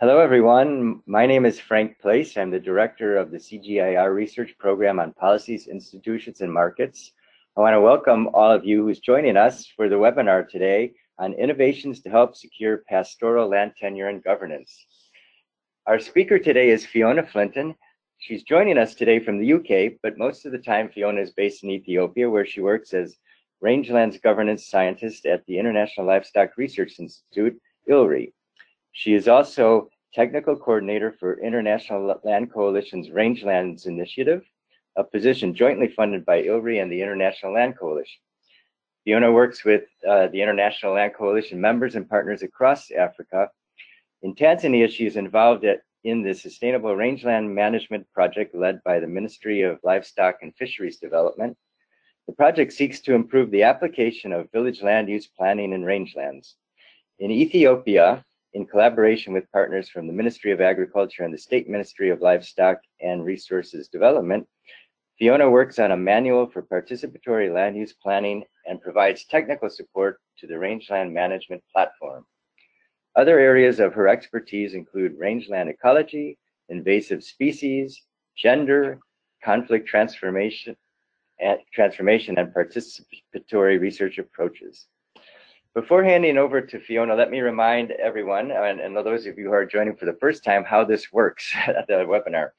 Hello, everyone. My name is Frank Place. I'm the director of the CGIAR Research Program on Policies, Institutions, and Markets. I want to welcome all of you who's joining us for the webinar today on innovations to help secure pastoral land tenure and governance. Our speaker today is Fiona Flintan. She's joining us today from the UK, but most of the time Fiona is based in Ethiopia, where she works as rangelands governance scientist at the International Livestock Research Institute, ILRI. She is also technical coordinator for International Land Coalition's Rangelands Initiative, a position jointly funded by ILRI and the International Land Coalition. Fiona works with uh, the International Land Coalition members and partners across Africa. In Tanzania, she is involved at, in the Sustainable Rangeland Management Project led by the Ministry of Livestock and Fisheries Development. The project seeks to improve the application of village land use planning in rangelands. In Ethiopia, in collaboration with partners from the Ministry of Agriculture and the State Ministry of Livestock and Resources Development, Fiona works on a manual for participatory land use planning and provides technical support to the rangeland management platform. Other areas of her expertise include rangeland ecology, invasive species, gender, conflict transformation, and transformation and participatory research approaches. Before handing over to Fiona, let me remind everyone, and, and those of you who are joining for the first time, how this works at the webinar.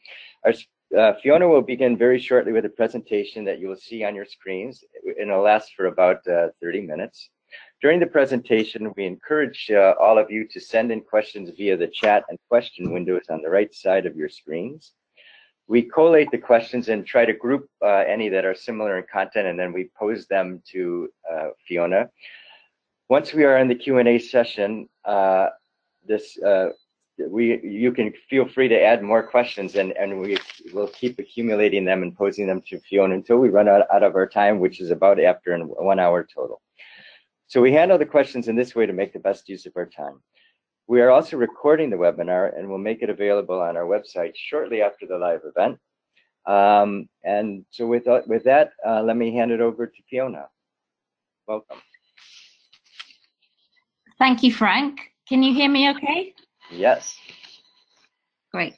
Our, uh, Fiona will begin very shortly with a presentation that you will see on your screens, and it'll last for about uh, 30 minutes. During the presentation, we encourage uh, all of you to send in questions via the chat and question windows on the right side of your screens. We collate the questions and try to group uh, any that are similar in content, and then we pose them to uh, Fiona. Once we are in the Q&A session, uh, this uh, we you can feel free to add more questions and, and we will keep accumulating them and posing them to Fiona until we run out, out of our time, which is about after one hour total. So we handle the questions in this way to make the best use of our time. We are also recording the webinar and we'll make it available on our website shortly after the live event. Um, and so with, uh, with that, uh, let me hand it over to Fiona. Welcome. Thank you, Frank. Can you hear me okay? Yes. Great.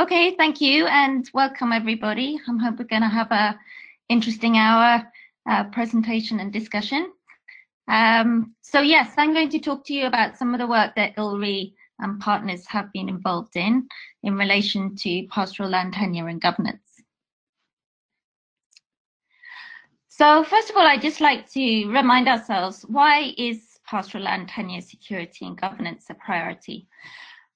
Okay, thank you and welcome everybody. I'm hope we're going to have a interesting hour uh, presentation and discussion. Um, so yes, I'm going to talk to you about some of the work that ILRI and partners have been involved in in relation to pastoral land tenure and governance. So first of all, I'd just like to remind ourselves, why is pastoral land tenure security and governance a priority.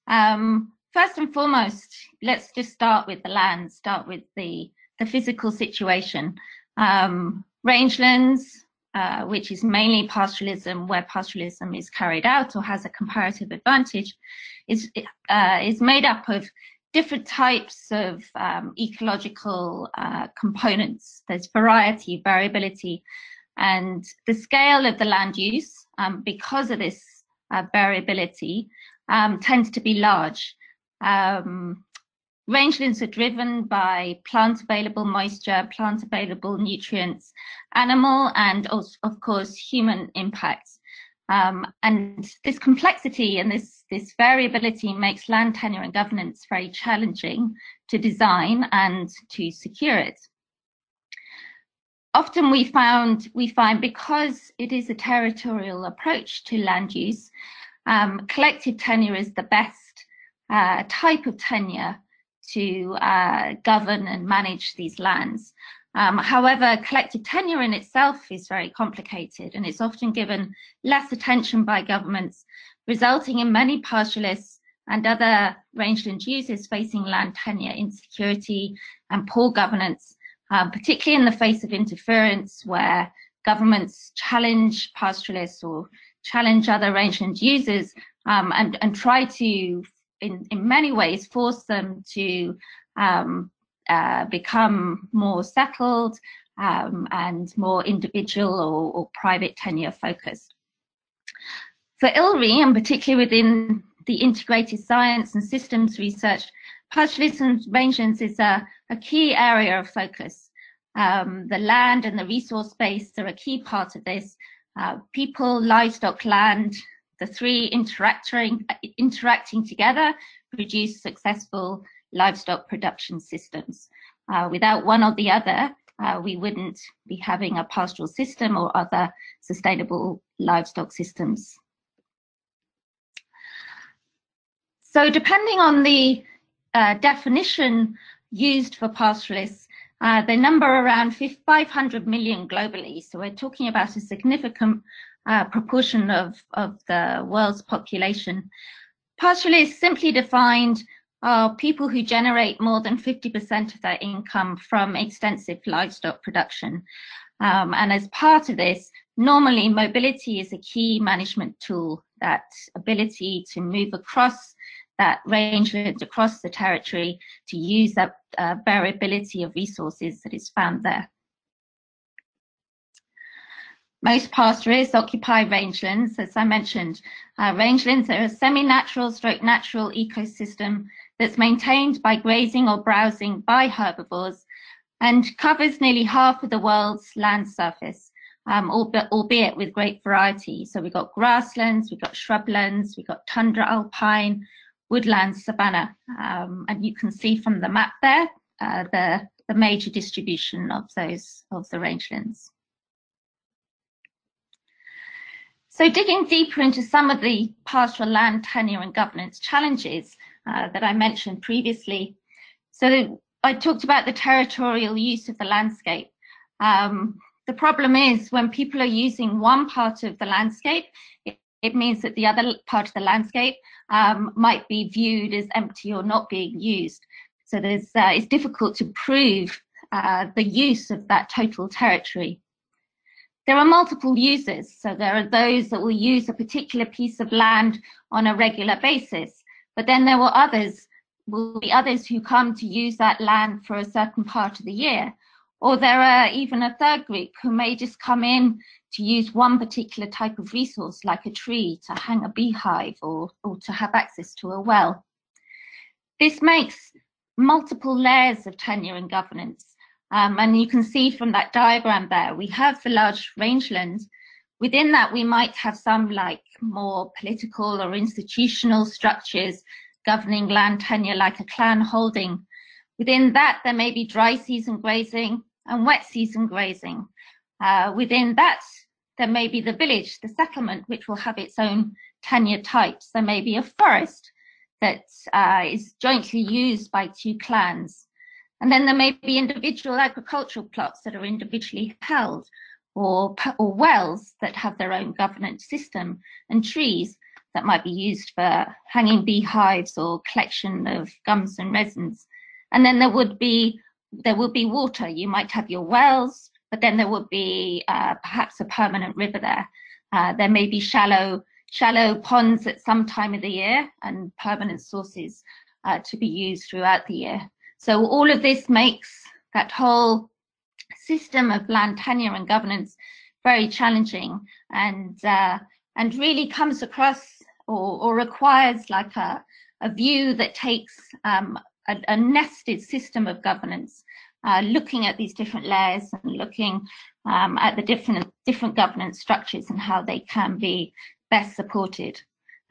Um, first and foremost, let's just start with the land, start with the, the physical situation. Um, rangelands, uh, which is mainly pastoralism, where pastoralism is carried out or has a comparative advantage, is, uh, is made up of different types of um, ecological uh, components. There's variety, variability, and the scale of the land use um, because of this uh, variability, um, tends to be large. Um, rangelands are driven by plant available moisture, plant available nutrients, animal, and also, of course, human impacts. Um, and this complexity and this, this variability makes land tenure and governance very challenging to design and to secure it often we found we find because it is a territorial approach to land use, um, collective tenure is the best uh, type of tenure to uh, govern and manage these lands. Um, however, collective tenure in itself is very complicated and it's often given less attention by governments, resulting in many pastoralists and other rangeland users facing land tenure insecurity and poor governance um, particularly in the face of interference where governments challenge pastoralists or challenge other rangeland users um, and, and try to, in, in many ways, force them to um, uh, become more settled um, and more individual or, or private tenure focused. For ILRI, and particularly within the integrated science and systems research, pastoralism rangelands is a, a key area of focus. Um, the land and the resource base are a key part of this. Uh, people, livestock, land, the three interacting, interacting together produce successful livestock production systems. Uh, without one or the other, uh, we wouldn't be having a pastoral system or other sustainable livestock systems. So depending on the uh, definition used for pastoralists, uh, they number around 500 million globally. So we're talking about a significant uh, proportion of, of the world's population. Pastoralists simply defined are people who generate more than 50% of their income from extensive livestock production. Um, and as part of this, normally mobility is a key management tool, that ability to move across that rangeland across the territory to use that uh, variability of resources that is found there. Most pastoralists occupy rangelands, as I mentioned. Uh, rangelands are a semi-natural stroke natural ecosystem that's maintained by grazing or browsing by herbivores and covers nearly half of the world's land surface, um, albeit with great variety. So we've got grasslands, we've got shrublands, we've got tundra alpine, woodland savanna. Um, and you can see from the map there uh, the, the major distribution of those of the rangelands. So digging deeper into some of the pastoral land tenure and governance challenges uh, that I mentioned previously. So I talked about the territorial use of the landscape. Um, the problem is when people are using one part of the landscape, it, means that the other part of the landscape um, might be viewed as empty or not being used. So there's, uh, it's difficult to prove uh, the use of that total territory. There are multiple users. So there are those that will use a particular piece of land on a regular basis. But then there will others, will be others who come to use that land for a certain part of the year. Or there are even a third group who may just come in to use one particular type of resource, like a tree, to hang a beehive or, or to have access to a well. This makes multiple layers of tenure and governance. Um, and you can see from that diagram there, we have the large rangeland. Within that, we might have some like more political or institutional structures governing land tenure like a clan holding. Within that, there may be dry season grazing and wet season grazing. Uh, within that, there may be the village, the settlement, which will have its own tenure types. There may be a forest that uh, is jointly used by two clans. And then there may be individual agricultural plots that are individually held or, or wells that have their own governance system and trees that might be used for hanging beehives or collection of gums and resins. And then there would be there will be water. You might have your wells, but then there would be uh, perhaps a permanent river there. Uh, there may be shallow shallow ponds at some time of the year and permanent sources uh, to be used throughout the year. So all of this makes that whole system of land tenure and governance very challenging and uh, and really comes across or, or requires like a, a view that takes um, a, a, nested system of governance, uh, looking at these different layers and looking um, at the different different governance structures and how they can be best supported.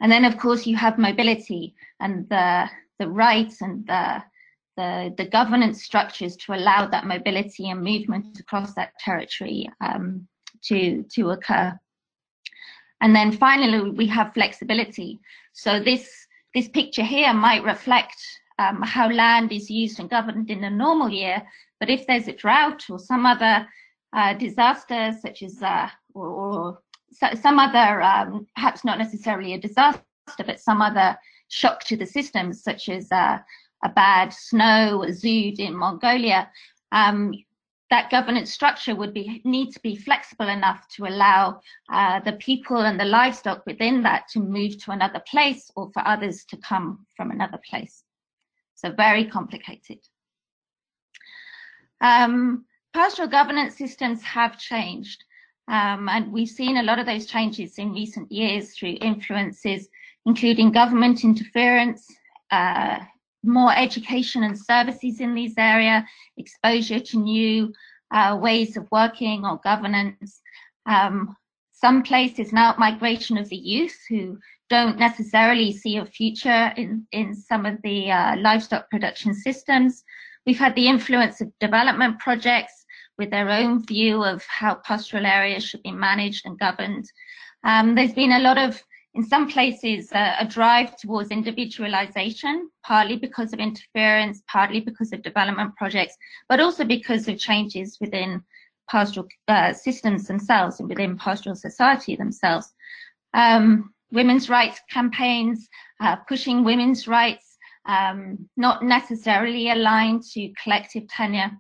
And then, of course, you have mobility and the the rights and the the, the governance structures to allow that mobility and movement across that territory um, to, to occur. And then finally, we have flexibility. So this, this picture here might reflect um, how land is used and governed in a normal year, but if there's a drought or some other uh, disaster, such as, uh, or, or some other, um, perhaps not necessarily a disaster, but some other shock to the system, such as uh, a bad snow dzud in Mongolia, um, that governance structure would be need to be flexible enough to allow uh, the people and the livestock within that to move to another place or for others to come from another place. So very complicated. Um, pastoral governance systems have changed. Um, and we've seen a lot of those changes in recent years through influences, including government interference, uh, more education and services in this area, exposure to new uh, ways of working or governance, um, some places now migration of the youth who don't necessarily see a future in, in some of the uh, livestock production systems. We've had the influence of development projects with their own view of how pastoral areas should be managed and governed. Um, there's been a lot of, in some places, uh, a drive towards individualization, partly because of interference, partly because of development projects, but also because of changes within pastoral uh, systems themselves and within pastoral society themselves. Um, women's rights campaigns, uh, pushing women's rights, um, not necessarily aligned to collective tenure.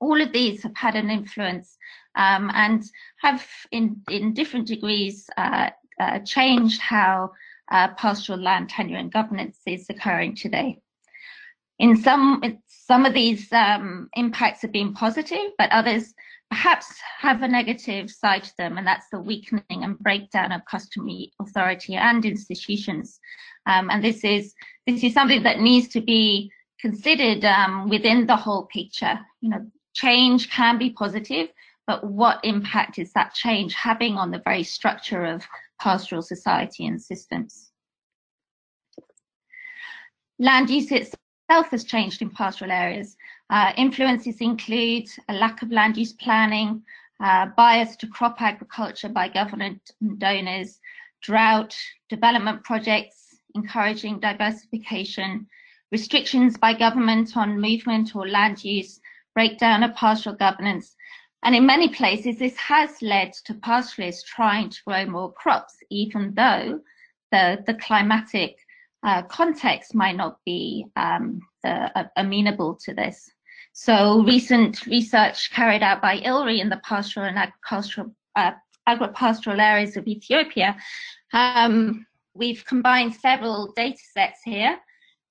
All of these have had an influence um, and have, in, in different degrees, uh, uh, changed how uh, pastoral land tenure and governance is occurring today. In some, some of these um, impacts have been positive, but others perhaps have a negative side to them, and that's the weakening and breakdown of customary authority and institutions. Um, and this is this is something that needs to be considered um, within the whole picture. You know, change can be positive, but what impact is that change having on the very structure of pastoral society and systems? Land use itself has changed in pastoral areas. Uh, influences include a lack of land use planning, uh, bias to crop agriculture by government and donors, drought, development projects encouraging diversification, restrictions by government on movement or land use, breakdown of pastoral governance. And in many places, this has led to pastoralists trying to grow more crops, even though the, the climatic uh, context might not be um, uh, amenable to this. So recent research carried out by ILRI in the pastoral and agricultural uh, areas of Ethiopia, um, we've combined several data sets here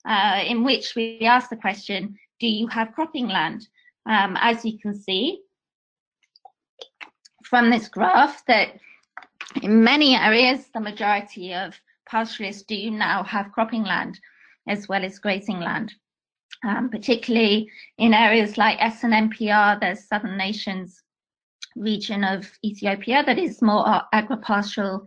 uh, in which we ask the question, do you have cropping land? Um, as you can see from this graph that in many areas, the majority of pastoralists do now have cropping land as well as grazing land um, particularly in areas like SNNPR, there's Southern Nations region of Ethiopia that is more agripastoral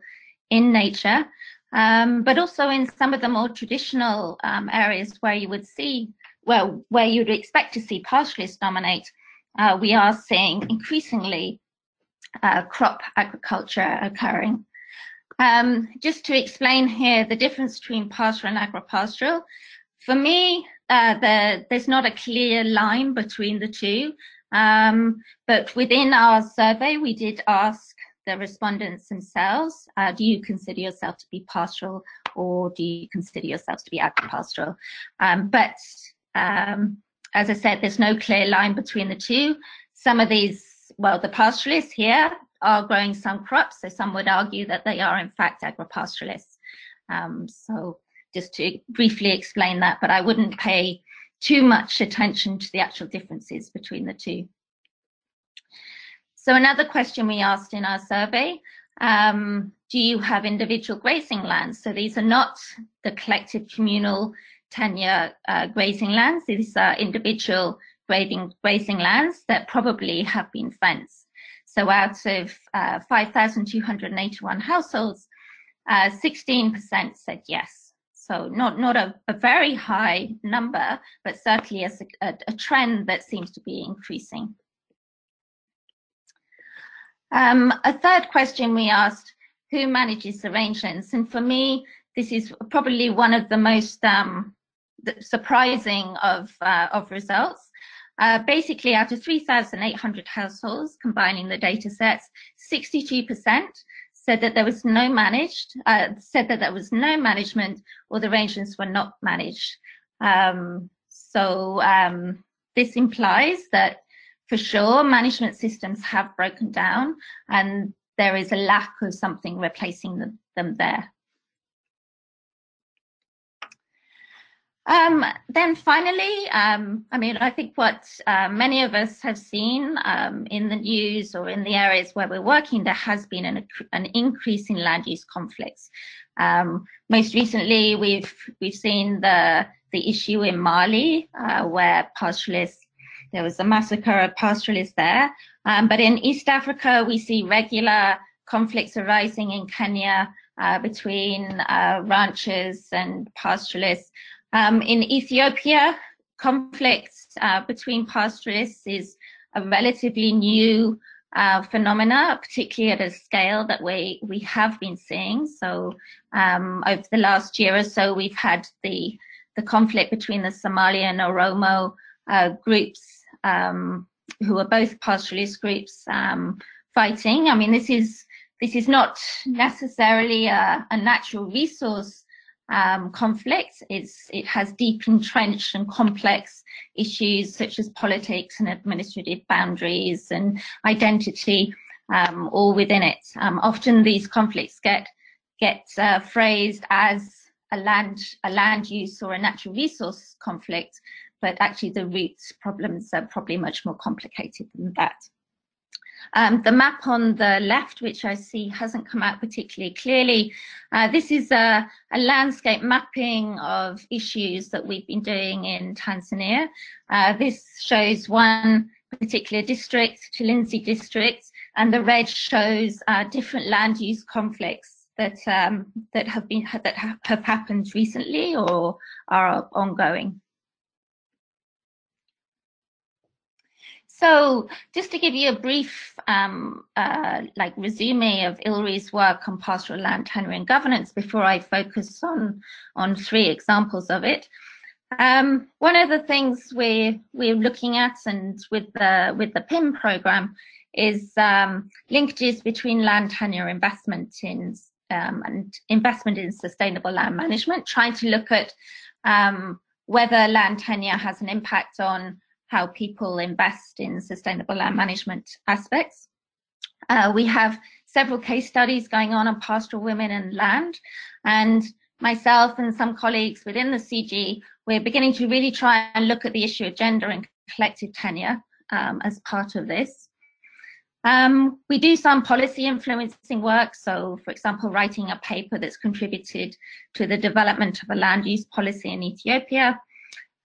in nature, um, but also in some of the more traditional um, areas where you would see, well, where you'd expect to see pastoralists dominate, uh, we are seeing increasingly uh, crop agriculture occurring. Um, just to explain here the difference between pastoral and agripastoral, for me, uh, the, there's not a clear line between the two. Um, but within our survey, we did ask the respondents themselves, uh, do you consider yourself to be pastoral or do you consider yourselves to be agripastoral? Um, but um, as I said, there's no clear line between the two. Some of these, well, the pastoralists here are growing some crops, so some would argue that they are in fact agropastoralists. Um, so just to briefly explain that, but I wouldn't pay too much attention to the actual differences between the two. So another question we asked in our survey, um, do you have individual grazing lands? So these are not the collective communal tenure uh, grazing lands. These are individual grazing, grazing lands that probably have been fenced. So out of uh, 5,281 households, 16% uh, said yes. So not, not a, a very high number, but certainly as a, a, trend that seems to be increasing. Um, a third question we asked, who manages arrangements? And for me, this is probably one of the most um, surprising of, uh, of results. Uh, basically, out of 3,800 households, combining the data sets, 62% said that there was no managed, uh, said that there was no management or the arrangements were not managed. Um, so um, this implies that for sure management systems have broken down and there is a lack of something replacing them, them there. Um, then finally, um, I mean, I think what uh, many of us have seen um, in the news or in the areas where we're working, there has been an, an increase in land use conflicts. Um, most recently, we've we've seen the the issue in Mali, uh, where pastoralists there was a massacre of pastoralists there. Um, but in East Africa, we see regular conflicts arising in Kenya uh, between uh, ranchers and pastoralists. Um, in Ethiopia, conflicts uh, between pastoralists is a relatively new uh, phenomena, particularly at a scale that we we have been seeing. So um, over the last year or so, we've had the the conflict between the Somali and Oromo uh, groups, um, who are both pastoralist groups, um, fighting. I mean, this is this is not necessarily a, a natural resource um, conflict. It's, it has deep entrenched and complex issues such as politics and administrative boundaries and identity um, all within it. Um, often these conflicts get get uh, phrased as a land a land use or a natural resource conflict, but actually the root problems are probably much more complicated than that. Um, the map on the left, which I see hasn't come out particularly clearly, uh, this is a, a, landscape mapping of issues that we've been doing in Tanzania. Uh, this shows one particular district, Chalinze district, and the red shows uh, different land use conflicts that um, that have been that have happened recently or are ongoing. So just to give you a brief um, uh, like resume of ILRI's work on pastoral land tenure and governance before I focus on, on three examples of it. Um, one of the things we're, we're looking at and with the, with the PIM program is um, linkages between land tenure investment in um, and investment in sustainable land management, trying to look at um, whether land tenure has an impact on how people invest in sustainable land management aspects. Uh, we have several case studies going on on pastoral women and land, and myself and some colleagues within the CG, we're beginning to really try and look at the issue of gender and collective tenure um, as part of this. Um, we do some policy influencing work. So, for example, writing a paper that's contributed to the development of a land use policy in Ethiopia.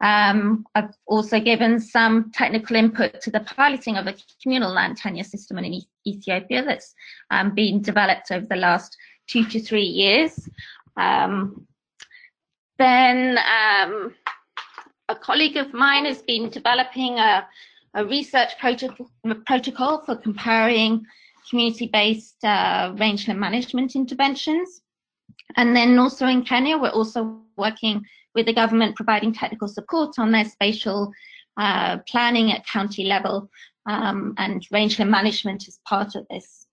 Um, I've also given some technical input to the piloting of a communal land tenure system in Ethiopia that's um, been developed over the last two to three years. Um, then um, a colleague of mine has been developing a, a research protocol, protocol, for comparing community-based uh, rangeland management interventions. And then also in Kenya, we're also working with the government providing technical support on their spatial uh, planning at county level um, and rangeland management is part of this.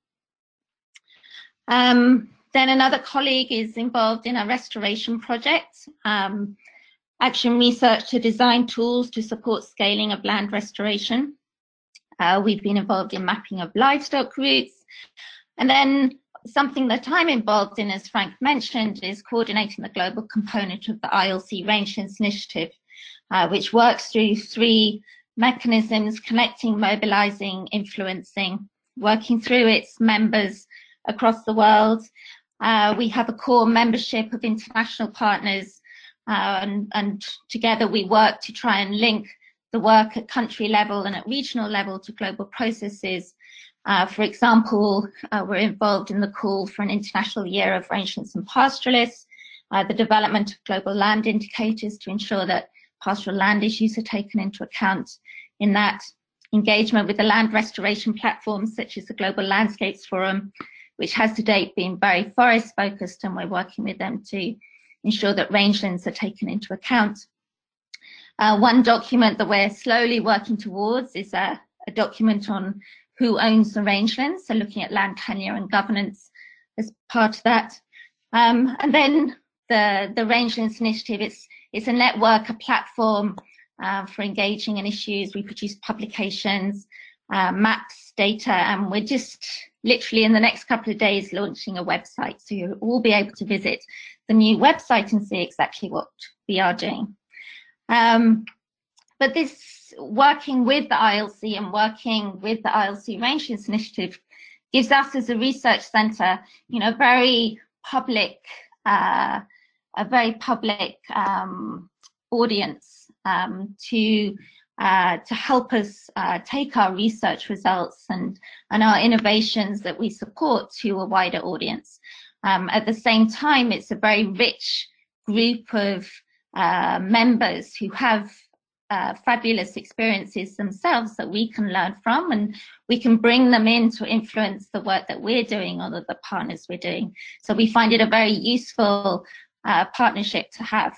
Um, then another colleague is involved in a restoration project, um, action research to design tools to support scaling of land restoration. Uh, we've been involved in mapping of livestock routes. And then something that I'm involved in, as Frank mentioned, is coordinating the global component of the ILC Rangelands Initiative, uh, which works through three mechanisms, connecting, mobilizing, influencing, working through its members across the world. Uh, we have a core membership of international partners, uh, and, and together we work to try and link the work at country level and at regional level to global processes uh, for example, uh, we're involved in the call for an international year of rangelands and pastoralists, uh, the development of global land indicators to ensure that pastoral land issues are taken into account in that engagement with the land restoration platforms such as the Global Landscapes Forum, which has to date been very forest focused and we're working with them to ensure that rangelands are taken into account. Uh, one document that we're slowly working towards is a, a document on who owns the rangelands, so looking at land tenure and governance as part of that. Um, and then the, the Rangelands Initiative, it's, it's a network, a platform uh, for engaging in issues. We produce publications, uh, maps, data, and we're just literally in the next couple of days launching a website. So you'll all be able to visit the new website and see exactly what we are doing. Um, but this working with the ILC and working with the ILC Rangelands Initiative gives us as a research centre, you know, very public, uh, a very public um, audience um, to uh, to help us uh, take our research results and, and our innovations that we support to a wider audience. Um, at the same time, it's a very rich group of uh, members who have uh, fabulous experiences themselves that we can learn from and we can bring them in to influence the work that we're doing or the partners we're doing. So we find it a very useful uh, partnership to have.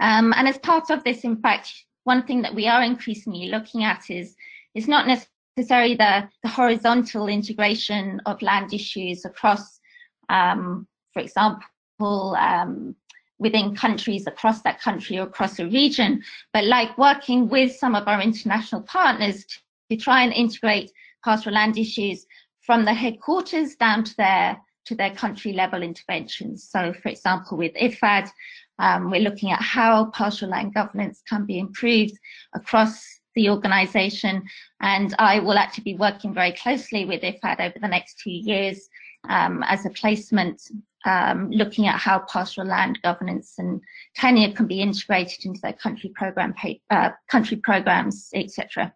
Um, and as part of this, in fact, one thing that we are increasingly looking at is, is not necessarily the, the horizontal integration of land issues across, um, for example, um, within countries across that country or across a region, but like working with some of our international partners to, to try and integrate pastoral land issues from the headquarters down to their to their country level interventions. So for example, with IFAD, um, we're looking at how pastoral land governance can be improved across the organisation. And I will actually be working very closely with IFAD over the next two years um, as a placement, um, looking at how pastoral land governance and tenure can be integrated into their country program, uh, country programs, etc.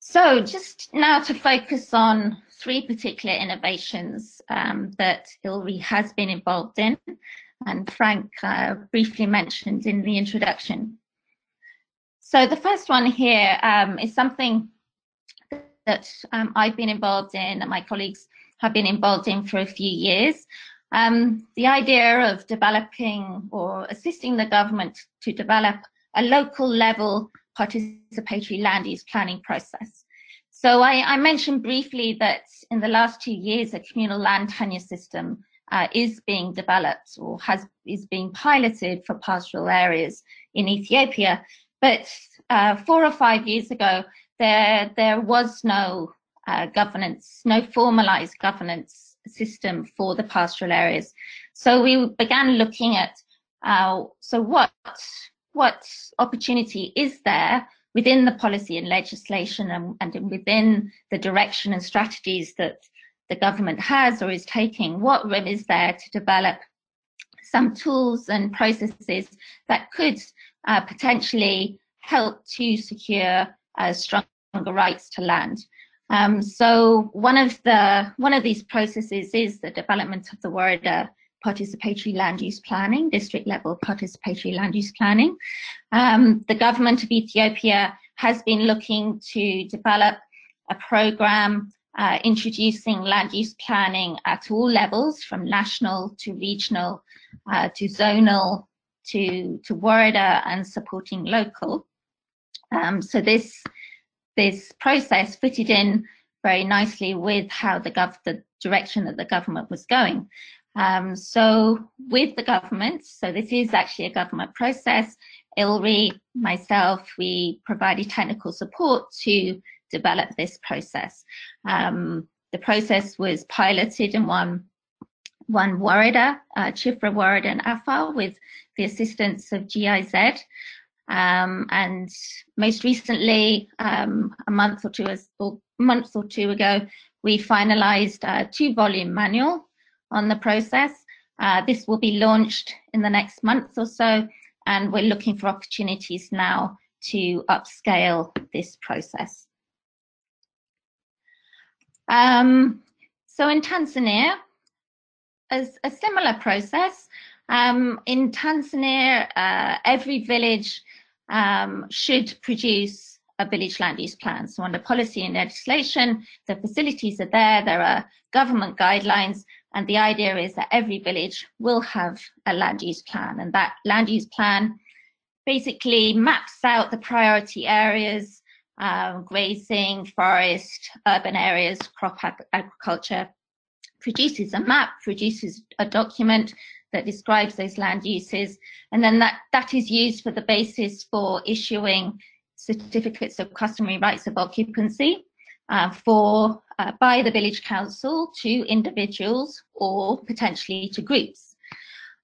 So just now to focus on three particular innovations um, that ILRI has been involved in, and Frank uh, briefly mentioned in the introduction. So the first one here um, is something that um, I've been involved in and my colleagues have been involved in for a few years. Um, the idea of developing or assisting the government to develop a local level participatory land use planning process. So I, I, mentioned briefly that in the last two years, a communal land tenure system uh, is being developed or has is being piloted for pastoral areas in Ethiopia. But uh, four or five years ago, there there was no governance, no formalized governance system for the pastoral areas. So we began looking at uh, so what what opportunity is there within the policy and legislation and, and within the direction and strategies that the government has or is taking, what room is there to develop some tools and processes that could uh, potentially help to secure uh, stronger rights to land. Um, so one of the one of these processes is the development of the Woreda participatory land use planning, district level participatory land use planning. Um, the government of Ethiopia has been looking to develop a program uh, introducing land use planning at all levels, from national to regional uh, to zonal to, to Woreda and supporting local. Um, so this, this process fitted in very nicely with how the, gov the direction that the government was going. Um, so with the government, so this is actually a government process, ILRI, myself, we provided technical support to develop this process. Um, the process was piloted in one, one Woreda, uh, Chifra Woreda and Afar with the assistance of GIZ. Um, and most recently, um, a month or two, or months or two ago, we finalized a two volume manual on the process. Uh, this will be launched in the next month or so, and we're looking for opportunities now to upscale this process. Um, so in Tanzania, as a similar process, um, in Tanzania, uh, every village um, should produce a village land use plan. So under policy and legislation, the facilities are there, there are government guidelines, and the idea is that every village will have a land use plan. And that land use plan basically maps out the priority areas, um, grazing, forest, urban areas, crop agriculture, produces a map, produces a document that describes those land uses. And then that, that is used for the basis for issuing certificates of customary rights of occupancy uh, for uh, by the village council to individuals or potentially to groups.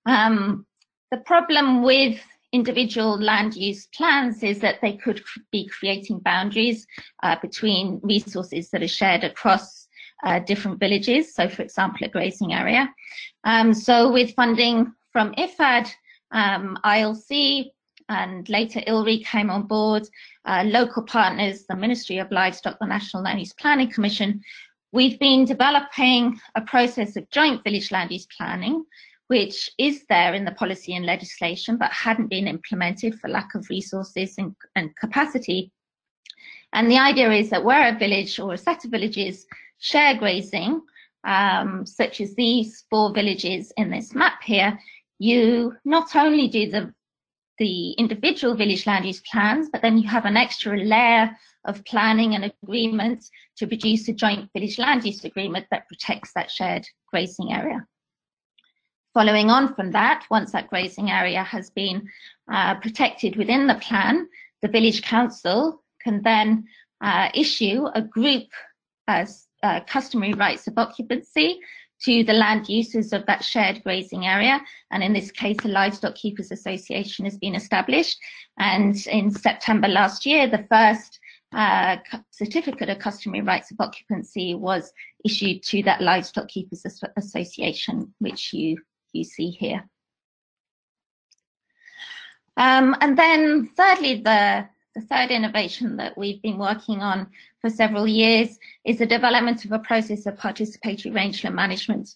Um, the problem with individual land use plans is that they could be creating boundaries uh, between resources that are shared across uh, different villages. So, for example, a grazing area. Um, so, with funding from IFAD, um, ILC, and later ILRI came on board, uh, local partners, the Ministry of Livestock, the National Land Use Planning Commission, we've been developing a process of joint village land use planning, which is there in the policy and legislation, but hadn't been implemented for lack of resources and, and capacity. And the idea is that where a village or a set of villages share grazing, um, such as these four villages in this map here, you not only do the the individual village land use plans, but then you have an extra layer of planning and agreement to produce a joint village land use agreement that protects that shared grazing area. Following on from that, once that grazing area has been uh, protected within the plan, the village council can then uh, issue a group as uh, customary rights of occupancy to the land uses of that shared grazing area. And in this case, a Livestock Keepers Association has been established. And in September last year, the first uh, certificate of customary rights of occupancy was issued to that Livestock Keepers Association, which you, you see here. Um, and then thirdly, the the third innovation that we've been working on for several years is the development of a process of participatory rangeland management.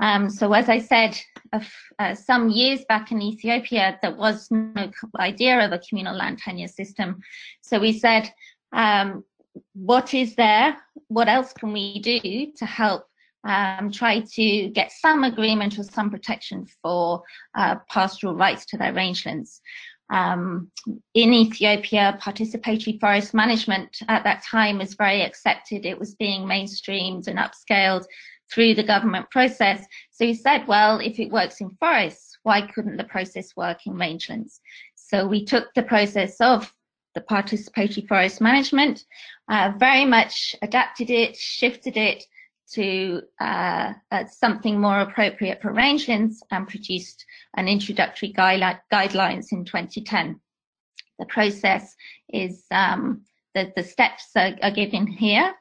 Um, so as I said, uh, some years back in Ethiopia, there was no idea of a communal land tenure system. So we said, um, what is there? What else can we do to help um, try to get some agreement or some protection for uh, pastoral rights to their rangelands? Um, in Ethiopia, participatory forest management at that time was very accepted. It was being mainstreamed and upscaled through the government process. So he said, well, if it works in forests, why couldn't the process work in rangelands? So we took the process of the participatory forest management, uh, very much adapted it, shifted it to uh, uh, something more appropriate for rangelands and produced an introductory guidelines in 2010. The process is, um, the, the steps are, are given here.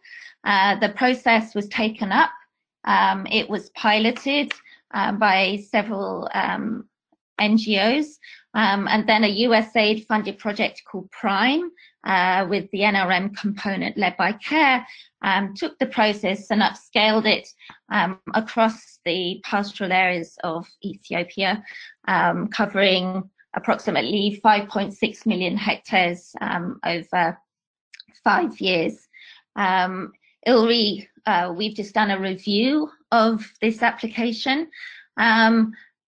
Uh, the process was taken up. Um, it was piloted uh, by several um, NGOs um, and then a USAID funded project called Prime uh, with the NRM component led by CARE um, took the process and upscaled it um, across the pastoral areas of Ethiopia, um, covering approximately 5.6 million hectares um, over five years. Um, ILRI, uh, we've just done a review of this application.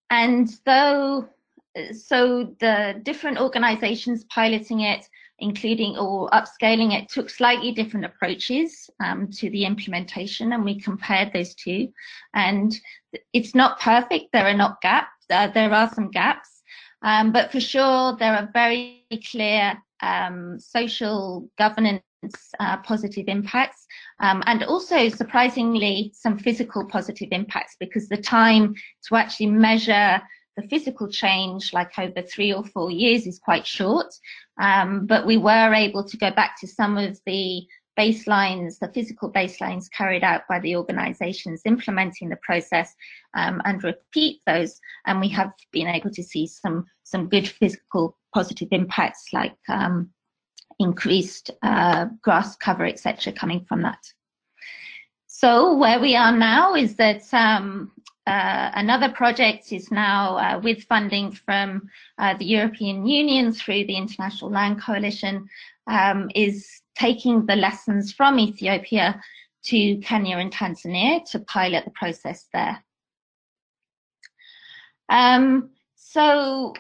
And though, so the different organizations piloting it including or upscaling it took slightly different approaches um, to the implementation and we compared those two. And it's not perfect. There are not gaps. Uh, there are some gaps. Um, but for sure there are very clear um, social governance uh, positive impacts um, and also surprisingly some physical positive impacts because the time to actually measure the physical change, like over three or four years, is quite short. Um, but we were able to go back to some of the baselines, the physical baselines carried out by the organizations implementing the process um, and repeat those. And we have been able to see some, some good physical positive impacts like um, increased uh, grass cover, etc., coming from that. So where we are now is that um, uh, another project is now uh, with funding from uh, the European Union through the International Land Coalition, um, is taking the lessons from Ethiopia to Kenya and Tanzania to pilot the process there. Um, so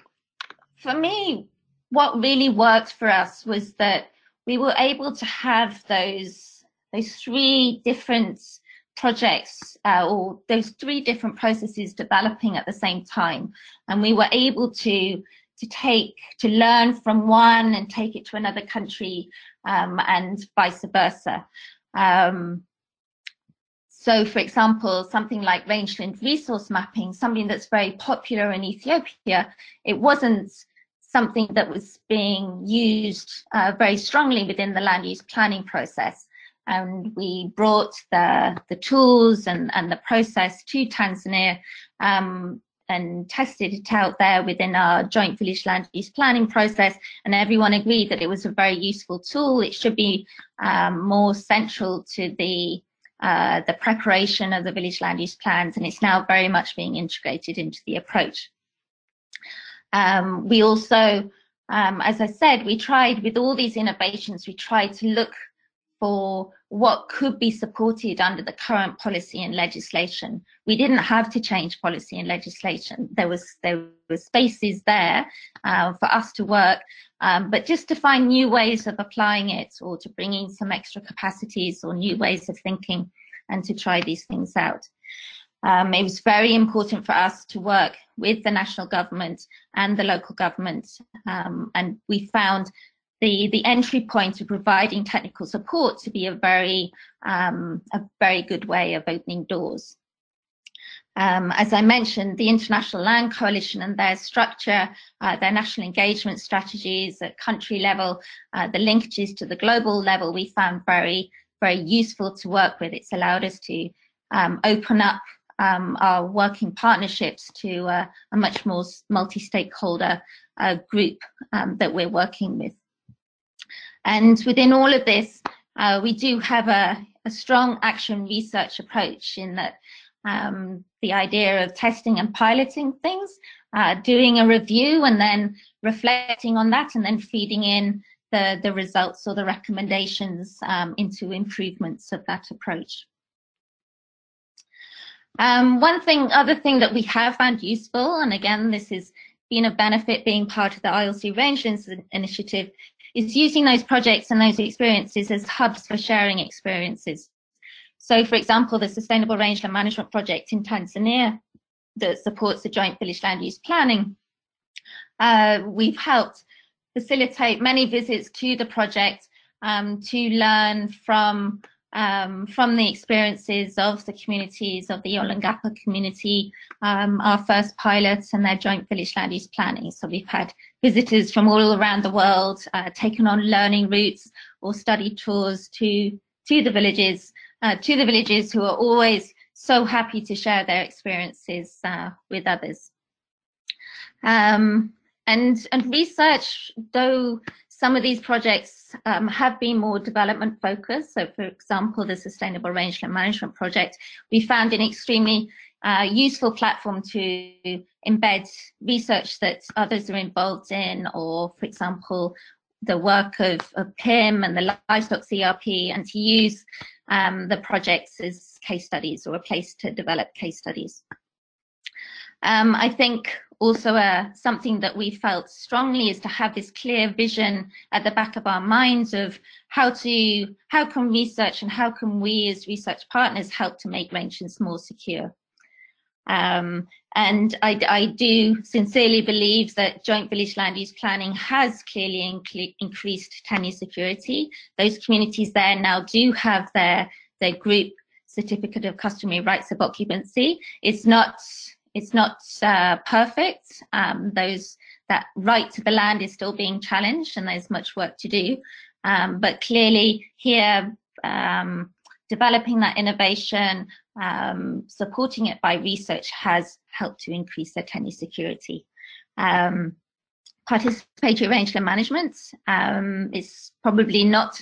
for me, what really worked for us was that we were able to have those, those three different projects uh, or those three different processes developing at the same time. And we were able to to take to learn from one and take it to another country um, and vice versa. Um, so for example something like rangeland resource mapping something that's very popular in ethiopia it wasn't something that was being used uh, very strongly within the land use planning process and we brought the the tools and and the process to Tanzania um, and tested it out there within our joint village land use planning process, and everyone agreed that it was a very useful tool. It should be um, more central to the uh, the preparation of the village land use plans, and it's now very much being integrated into the approach. Um, we also, um, as I said, we tried with all these innovations, we tried to look for what could be supported under the current policy and legislation. We didn't have to change policy and legislation. There was there were spaces there uh, for us to work, um, but just to find new ways of applying it or to bring in some extra capacities or new ways of thinking and to try these things out. Um, it was very important for us to work with the national government and the local government, um, and we found the, the entry point of providing technical support to be a very, um, a very good way of opening doors. Um, as I mentioned, the International Land Coalition and their structure, uh, their national engagement strategies at country level, uh, the linkages to the global level, we found very, very useful to work with. It's allowed us to um, open up um, our working partnerships to uh, a much more multi-stakeholder uh, group um, that we're working with. And within all of this, uh, we do have a, a, strong action research approach in that um, the idea of testing and piloting things, uh, doing a review and then reflecting on that and then feeding in the, the results or the recommendations um, into improvements of that approach. Um, one thing, other thing that we have found useful, and again, this has been a benefit being part of the ILC Rangelands Initiative, is using those projects and those experiences as hubs for sharing experiences. So, for example, the Sustainable Rangeland Management Project in Tanzania that supports the joint village land use planning, uh, we've helped facilitate many visits to the project um, to learn from um, from the experiences of the communities of the Olengapa community, um, our first pilots and their joint village land use planning. So we've had visitors from all around the world uh, taken on learning routes or study tours to to the villages, uh, to the villages who are always so happy to share their experiences uh, with others. Um, and, and research, though some of these projects um, have been more development focused. So for example, the Sustainable Rangeland Management Project, we found an extremely uh, useful platform to embed research that others are involved in, or for example, the work of, of PIM and the livestock CRP, and to use um, the projects as case studies or a place to develop case studies. Um, I think also uh, something that we felt strongly is to have this clear vision at the back of our minds of how to how can research and how can we as research partners help to make rangelands more secure um, and I, I, do sincerely believe that joint village land use planning has clearly increased tenure security. Those communities there now do have their, their group certificate of customary rights of occupancy. It's not it's not uh, perfect. Um, those that right to the land is still being challenged, and there's much work to do. Um, but clearly, here um, developing that innovation, um, supporting it by research has helped to increase their tenure security. Um, participatory rangeland management um, is probably not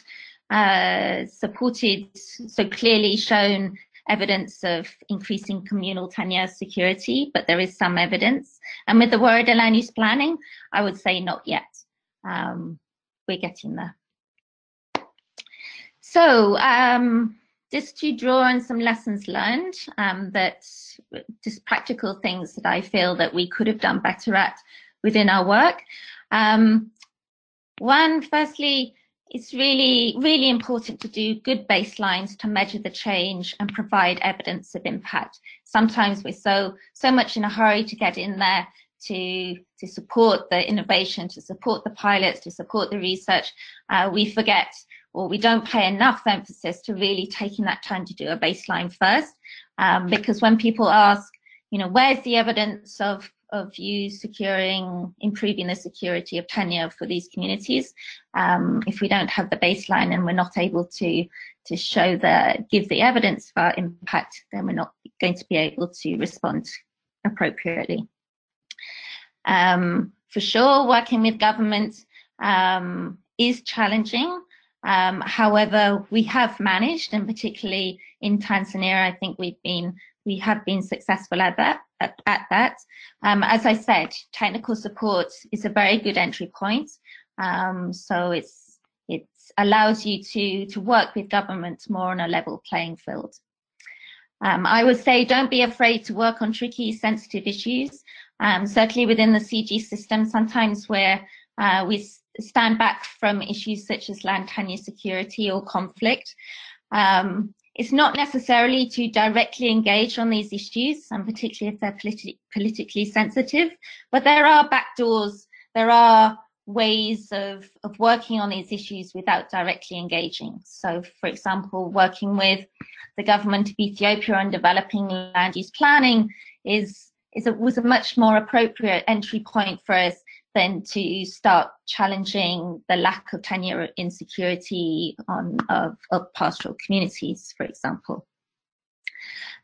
uh, supported so clearly shown evidence of increasing communal tenure security, but there is some evidence. And with the word land use planning, I would say not yet. Um, we're getting there. So um, just to draw on some lessons learned um, that just practical things that I feel that we could have done better at within our work. Um, one, firstly, it's really, really important to do good baselines to measure the change and provide evidence of impact. Sometimes we're so, so much in a hurry to get in there to, to support the innovation, to support the pilots, to support the research. Uh, we forget or we don't pay enough emphasis to really taking that time to do a baseline first. Um, because when people ask, you know, where's the evidence of of you securing, improving the security of tenure for these communities. Um, if we don't have the baseline and we're not able to to show the give the evidence of our impact, then we're not going to be able to respond appropriately. Um, for sure, working with government um, is challenging. Um, however, we have managed, and particularly in Tanzania, I think we've been we have been successful at that. At, at that, um, as I said, technical support is a very good entry point. Um, so it's it allows you to to work with governments more on a level playing field. Um, I would say don't be afraid to work on tricky, sensitive issues. Um, certainly within the CG system, sometimes where uh, we stand back from issues such as land tenure security or conflict. Um, it's not necessarily to directly engage on these issues, and particularly if they're politi politically sensitive, but there are backdoors, there are ways of, of working on these issues without directly engaging. So, for example, working with the government of Ethiopia on developing land use planning is, is a, was a much more appropriate entry point for us than to start challenging the lack of tenure insecurity on, of, of pastoral communities, for example.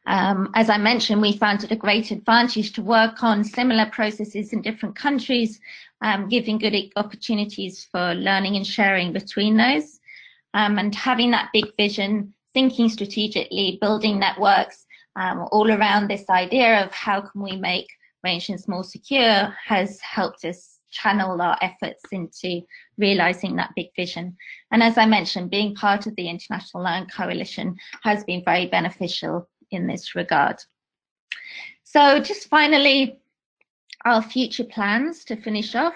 Um, as I mentioned, we found it a great advantage to work on similar processes in different countries, um, giving good opportunities for learning and sharing between those. Um, and having that big vision, thinking strategically, building networks um, all around this idea of how can we make rangelands more secure has helped us channel our efforts into realizing that big vision. And as I mentioned, being part of the International Land Coalition has been very beneficial in this regard. So just finally, our future plans to finish off.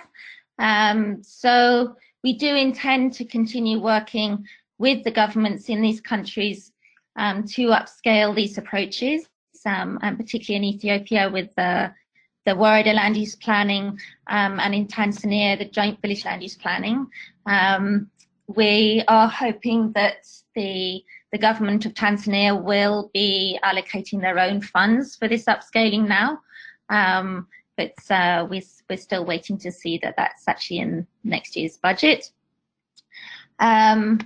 Um, so we do intend to continue working with the governments in these countries um, to upscale these approaches, um, and particularly in Ethiopia with the the Woreda land use planning, um, and in Tanzania, the joint village land use planning. Um, we are hoping that the the government of Tanzania will be allocating their own funds for this upscaling now. Um, but uh, we're, we're still waiting to see that that's actually in next year's budget. Um,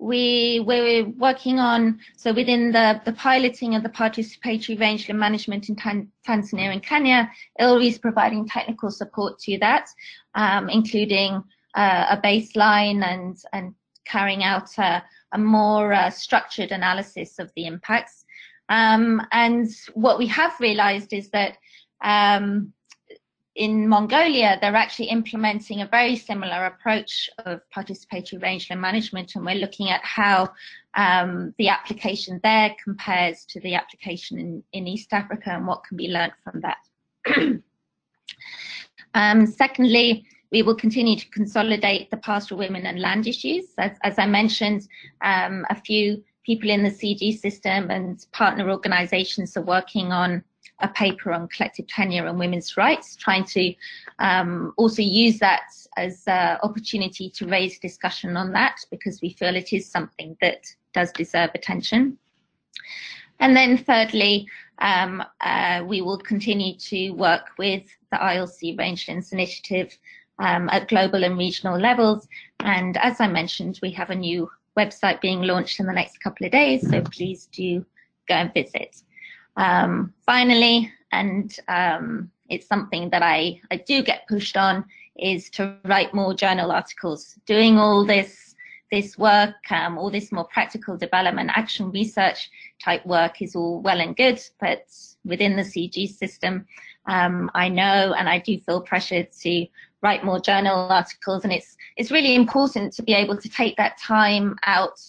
we we're working on so within the the piloting of the participatory rangeland management in Tan Tanzania and Kenya, ILRI is providing technical support to that, um, including uh, a baseline and and carrying out a, a more uh, structured analysis of the impacts. Um, and what we have realized is that um, in Mongolia, they're actually implementing a very similar approach of participatory rangeland management, and we're looking at how um, the application there compares to the application in, in East Africa and what can be learned from that. um, secondly, we will continue to consolidate the pastoral women and land issues. As, as I mentioned, um, a few people in the CG system and partner organizations are working on a paper on collective tenure and women's rights, trying to um, also use that as an opportunity to raise discussion on that because we feel it is something that does deserve attention. And then thirdly, um, uh, we will continue to work with the ILC Rangelands Initiative um, at global and regional levels. And as I mentioned, we have a new website being launched in the next couple of days, so please do go and visit. Um, finally, and um, it's something that I, I do get pushed on, is to write more journal articles. Doing all this this work, um, all this more practical development, action research type work is all well and good, but within the CG system, um, I know and I do feel pressured to write more journal articles, and it's it's really important to be able to take that time out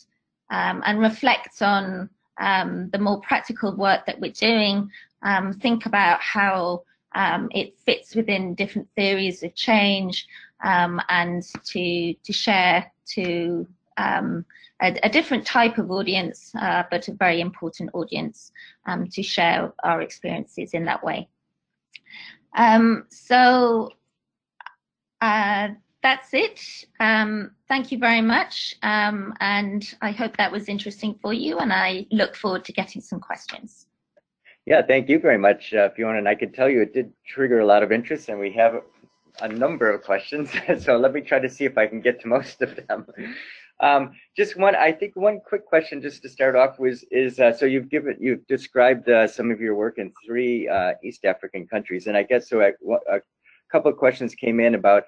um, and reflect on um, the more practical work that we're doing, um, think about how um, it fits within different theories of change, um, and to to share to um, a, a, different type of audience, uh, but a very important audience to share our experiences in that way. so uh, that's it. Um, thank you very much. Um, and I hope that was interesting for you. And I look forward to getting some questions. Yeah, thank you very much, uh, Fiona. And I can tell you it did trigger a lot of interest and we have a number of questions. so let me try to see if I can get to most of them. Um, just one, I think one quick question just to start off was, is, uh, so you've given, you've described uh, some of your work in three uh, East African countries. And I guess so at, uh, couple of questions came in about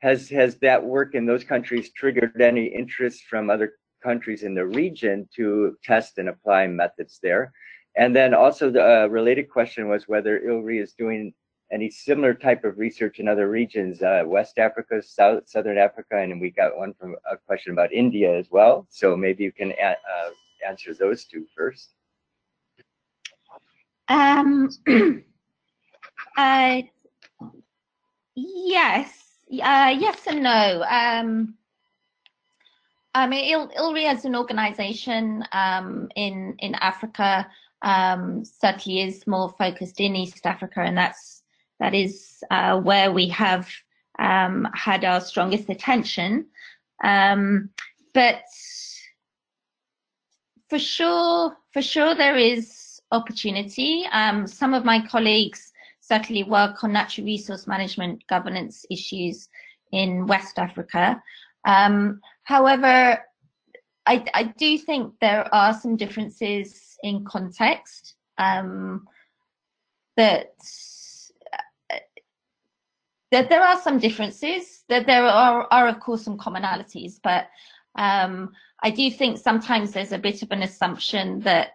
has has that work in those countries triggered any interest from other countries in the region to test and apply methods there? And then also the uh, related question was whether ILRI is doing any similar type of research in other regions, uh, West Africa, South, Southern Africa, and we got one from a question about India as well. So maybe you can uh, answer those two first. Um, uh, yes, uh, yes and no. Um, I mean, Il ILRI as an organization um, in in Africa um, certainly is more focused in East Africa, and that's that is uh, where we have um, had our strongest attention. Um, but for sure, for sure, there is opportunity. Um, some of my colleagues certainly work on natural resource management governance issues in West Africa. Um, however, I, I, do think there are some differences in context um, that that there are some differences, that there are, are of course some commonalities, but um, I do think sometimes there's a bit of an assumption that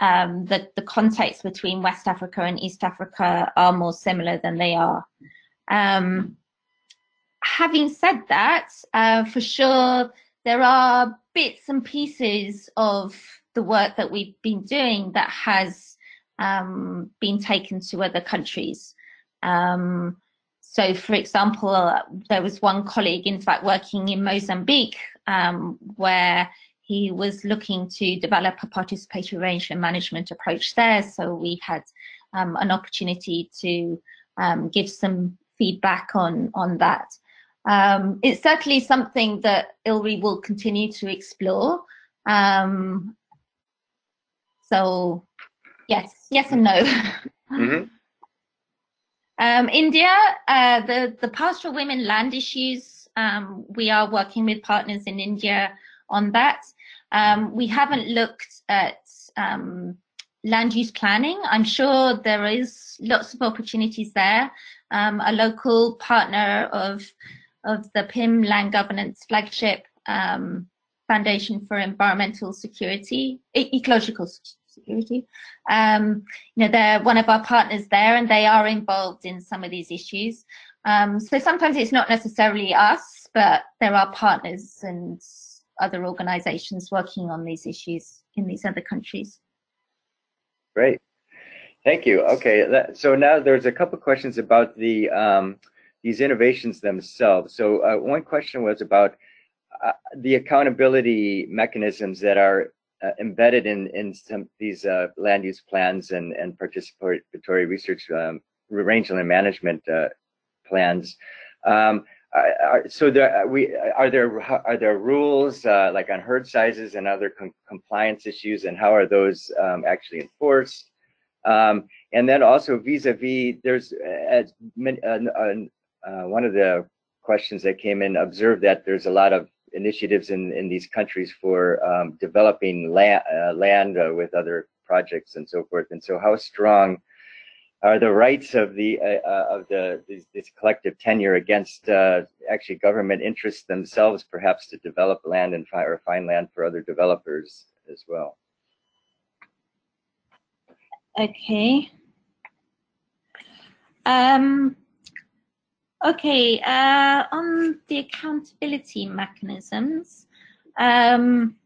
um, that the contacts between West Africa and East Africa are more similar than they are. Um, having said that, uh, for sure, there are bits and pieces of the work that we've been doing that has um, been taken to other countries. Um, so, for example, uh, there was one colleague, in fact, working in Mozambique, um, where he was looking to develop a participatory rangeland management approach there. So we had um, an opportunity to um, give some feedback on on that. Um, it's certainly something that ILRI will continue to explore. Um, so, yes, yes and no. Mm -hmm. Um, India, uh, the, the pastoral women land issues, um, we are working with partners in India on that. Um, we haven't looked at um, land use planning. I'm sure there is lots of opportunities there. Um, a local partner of, of the PIM land governance flagship um, Foundation for Environmental Security, Ecological security. Um, you know, they're one of our partners there and they are involved in some of these issues. Um, so sometimes it's not necessarily us, but there are partners and other organizations working on these issues in these other countries. Great. Thank you. Okay, that, so now there's a couple questions about the um, these innovations themselves. So uh, one question was about uh, the accountability mechanisms that are uh, embedded in in some these uh, land use plans and and participatory research um, rangeland management uh, plans. Um, are, so there we are there are there rules uh, like on herd sizes and other com compliance issues and how are those um, actually enforced? Um, and then also vis-a-vis, -vis, there's as uh, one of the questions that came in observed that there's a lot of initiatives in, in these countries for um, developing land, uh, land uh, with other projects and so forth. And so how strong are the rights of the uh, uh of the this, this, collective tenure against uh, actually government interests themselves, perhaps to develop land and find, or find land for other developers as well? Okay. Um, Okay, uh, on the accountability mechanisms, um,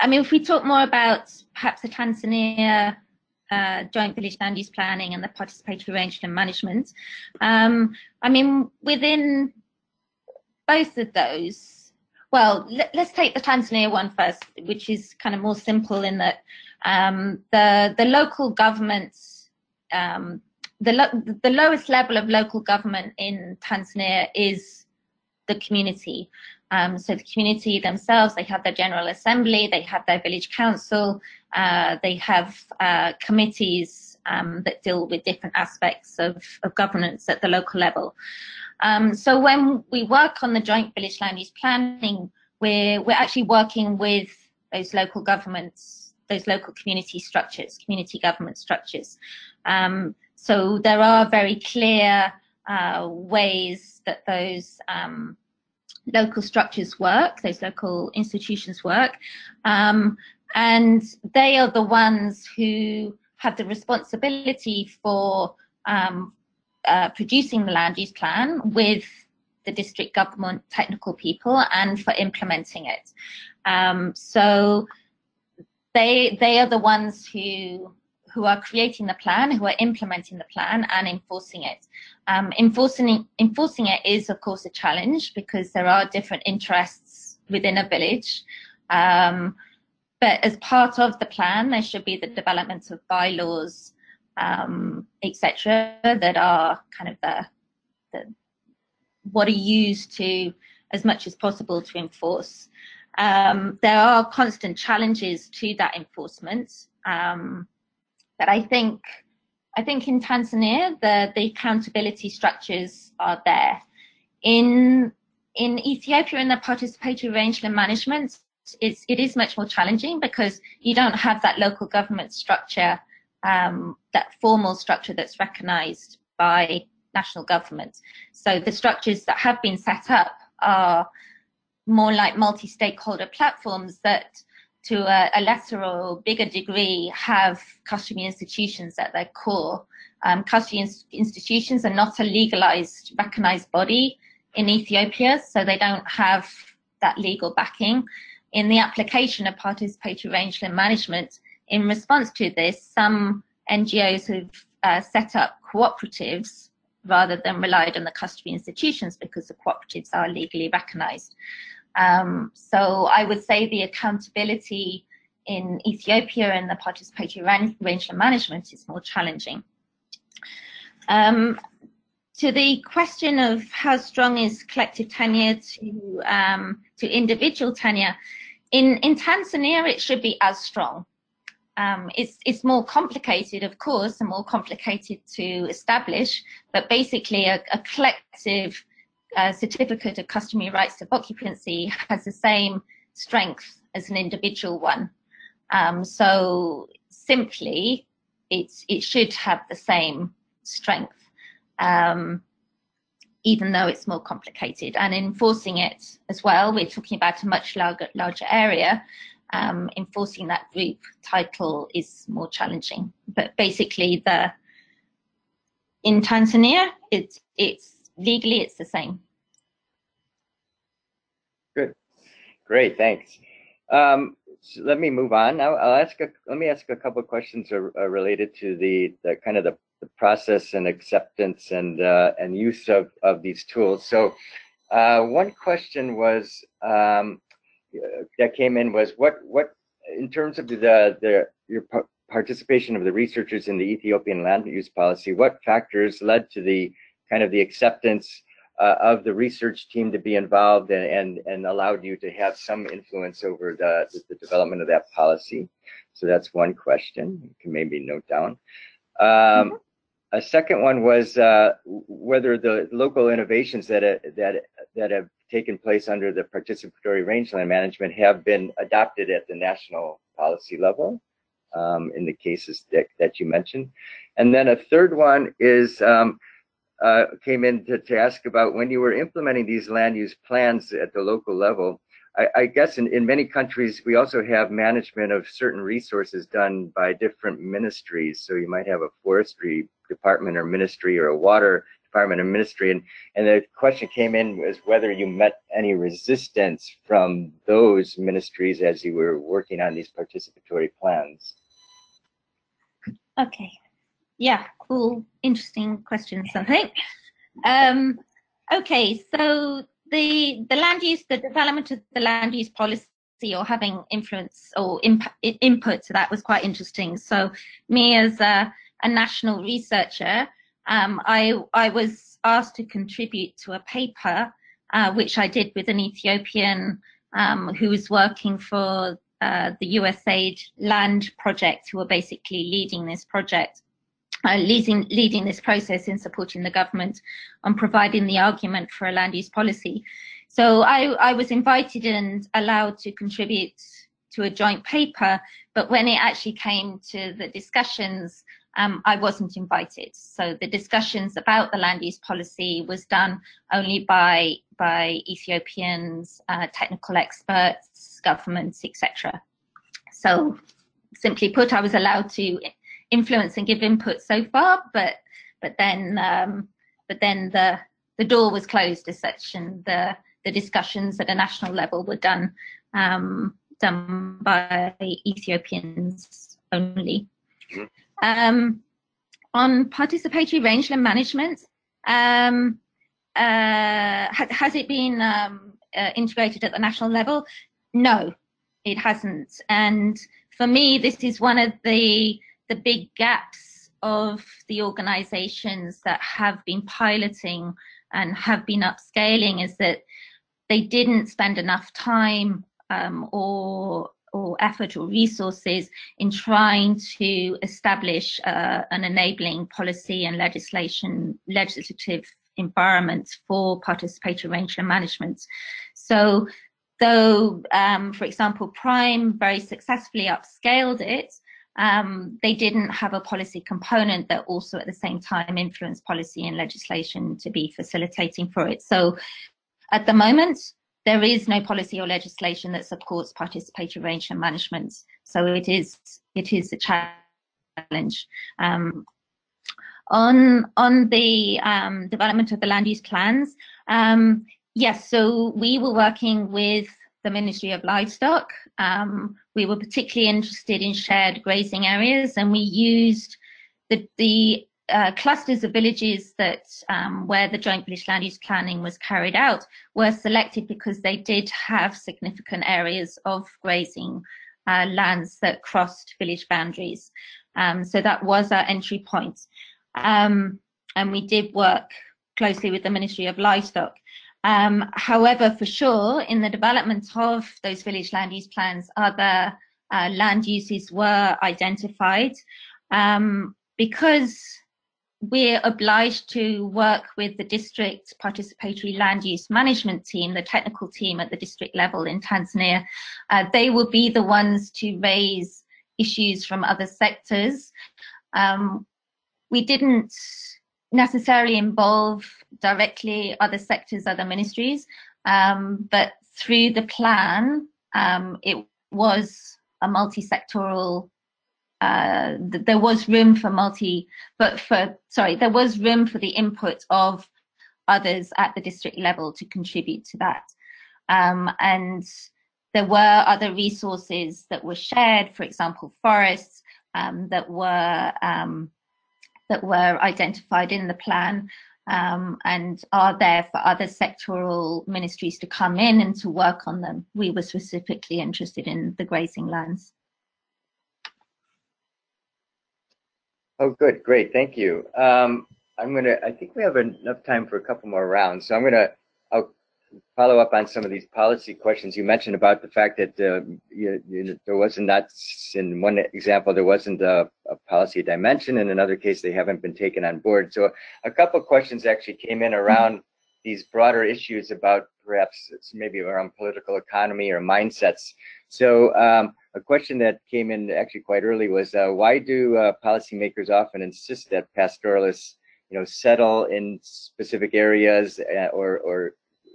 I mean, if we talk more about perhaps the Tanzania uh, joint village land use planning and the participatory rangeland management, um, I mean, within both of those, well, let, us take the Tanzania one first, which is kind of more simple in that um, the the local governments um, the, lo the lowest level of local government in Tanzania is the community. Um, so the community themselves, they have their general assembly, they have their village council, uh, they have uh, committees um, that deal with different aspects of, of governance at the local level. Um, so when we work on the joint village land use planning, we're, we're actually working with those local governments, those local community structures, community government structures. Um, so there are very clear uh, ways that those um, local structures work, those local institutions work, um, and they are the ones who have the responsibility for um, uh, producing the land use plan with the district government technical people and for implementing it. Um, so they they are the ones who who are creating the plan, who are implementing the plan and enforcing it. Um, enforcing enforcing it is of course a challenge because there are different interests within a village. Um, but as part of the plan, there should be the development of bylaws, um, etc., that are kind of the, the what are used to as much as possible to enforce. Um, there are constant challenges to that enforcement, um, but I think I think in Tanzania the the accountability structures are there. In in Ethiopia, in the participatory rangeland management, it's it is much more challenging because you don't have that local government structure, um, that formal structure that's recognised by national government. So the structures that have been set up are more like multi-stakeholder platforms that to a, a, lesser or bigger degree have customary institutions at their core. Um, customary ins institutions are not a legalized, recognized body in Ethiopia, so they don't have that legal backing. In the application of participatory rangeland management, in response to this, some NGOs have uh, set up cooperatives rather than relied on the customary institutions because the cooperatives are legally recognized. Um, so I would say the accountability in Ethiopia and the participatory rangeland management is more challenging. Um, to the question of how strong is collective tenure to um, to individual tenure, in in Tanzania it should be as strong. Um, it's it's more complicated, of course, and more complicated to establish. But basically, a, a collective certificate of customary rights of occupancy has the same strength as an individual one. Um, so simply, it's, it should have the same strength, um, even though it's more complicated. And enforcing it as well, we're talking about a much larger, larger area. Um, enforcing that group title is more challenging. But basically, the in Tanzania, it's it's legally it's the same. Good, great, thanks. Um, so let me move on now. I'll ask a, let me ask a couple of questions are, are related to the, the kind of the, the process and acceptance and uh, and use of, of these tools. So uh, one question was um, that came in was what what in terms of the the your participation of the researchers in the Ethiopian land use policy, what factors led to the kind of the acceptance uh, of the research team to be involved and, and, and allowed you to have some influence over the, the development of that policy? So that's one question you can maybe note down. Um, mm -hmm. A second one was uh, whether the local innovations that, uh, that, that have taken place under the participatory rangeland management have been adopted at the national policy level um, in the cases that, that you mentioned. And then a third one is um, uh, came in to, to ask about when you were implementing these land use plans at the local level. I, I guess in, in many countries, we also have management of certain resources done by different ministries. So you might have a forestry department or ministry or a water department or ministry. And, and the question came in was whether you met any resistance from those ministries as you were working on these participatory plans. Okay yeah, cool, interesting questions, I think. Um, okay, so the the land use, the development of the land use policy or having influence or imp input to that was quite interesting. So me as a, a national researcher, um, I, I was asked to contribute to a paper, uh, which I did with an Ethiopian um, who was working for uh, the USAID land project, who were basically leading this project uh, leading, leading this process in supporting the government on providing the argument for a land use policy. So I, I was invited and allowed to contribute to a joint paper, but when it actually came to the discussions, um, I wasn't invited. So the discussions about the land use policy was done only by by Ethiopians, uh, technical experts, governments, etc. So simply put, I was allowed to influence and give input so far, but but then um, but then the the door was closed as such, and the the discussions at a national level were done um, done by Ethiopians only. Mm-hmm. Um, on participatory rangeland management, um, uh, ha has it been um, uh, integrated at the national level? No, it hasn't. And for me, this is one of the the big gaps of the organizations that have been piloting and have been upscaling is that they didn't spend enough time um, or or effort or resources in trying to establish uh, an enabling policy and legislation legislative environment for participatory rangeland management. So though, um, for example, PRIME very successfully upscaled it, um, they didn't have a policy component that also at the same time influenced policy and legislation to be facilitating for it. So at the moment, there is no policy or legislation that supports participatory rangeland management. So it is it is a challenge. Um, on on the um, development of the land use plans, um, yes. So we were working with the Ministry of Livestock. Um, we were particularly interested in shared grazing areas, and we used the the uh, clusters of villages that um, where the joint village land use planning was carried out were selected because they did have significant areas of grazing uh, lands that crossed village boundaries. Um, so that was our entry point. Um, and we did work closely with the Ministry of Livestock. Um, however, for sure, in the development of those village land use plans, other uh, land uses were identified um, because we're obliged to work with the district participatory land use management team, the technical team at the district level in Tanzania. Uh, they will be the ones to raise issues from other sectors. Um, we didn't necessarily involve directly other sectors, other ministries, um, but through the plan, um, it was a multi-sectoral uh, there was room for multi, but for, sorry, there was room for the input of others at the district level to contribute to that. Um, and there were other resources that were shared, for example, forests um, that were um, that were identified in the plan um, and are there for other sectoral ministries to come in and to work on them. We were specifically interested in the grazing lands. Oh, good, great, thank you. Um, I'm gonna. I think we have enough time for a couple more rounds, so I'm gonna. I'll follow up on some of these policy questions you mentioned about the fact that uh, you, you, there wasn't that in one example there wasn't a, a, policy dimension. In another case they haven't been taken on board. So a couple questions actually came in around these broader issues about perhaps maybe around political economy or mindsets. So um, a question that came in actually quite early was uh, why do uh, policymakers often insist that pastoralists, you know, settle in specific areas uh, or or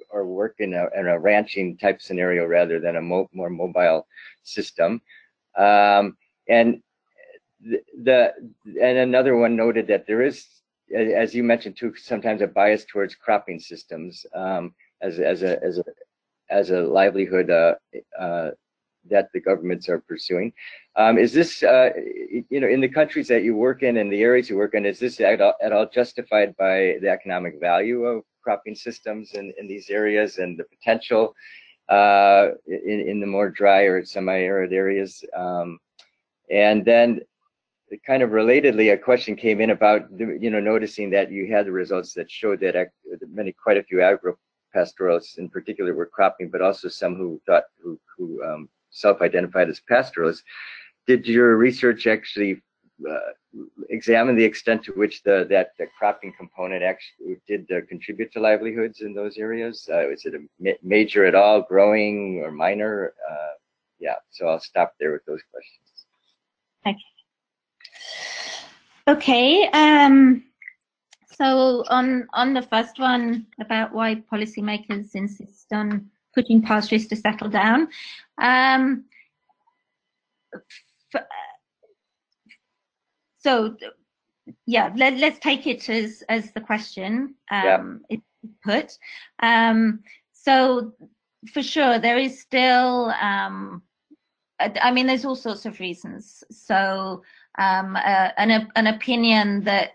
or work in a, in a ranching type scenario rather than a mo more mobile system? Um, and the, the and another one noted that there is, as you mentioned too, sometimes a bias towards cropping systems um, as as a as a as a livelihood uh, uh, that the governments are pursuing. Um, is this, uh, you know, in the countries that you work in and the areas you work in, is this at all, at all justified by the economic value of cropping systems in, in these areas and the potential uh, in, in the more dry or semi-arid areas? Um, and then kind of relatedly, a question came in about, you know, noticing that you had the results that showed that many, quite a few agro pastoralists in particular were cropping, but also some who thought who who um, self-identified as pastoralists. Did your research actually uh, examine the extent to which the that the cropping component actually did uh, contribute to livelihoods in those areas? Uh, is it a ma major at all, growing or minor? Uh, yeah, so I'll stop there with those questions. Okay. Okay. Um, so on on the first one about why policymakers insist on putting pastures to settle down, um, so yeah, let, us take it as as the question um, yeah. put. Um, so for sure, there is still. Um, I mean, there's all sorts of reasons. So um, uh, an an opinion that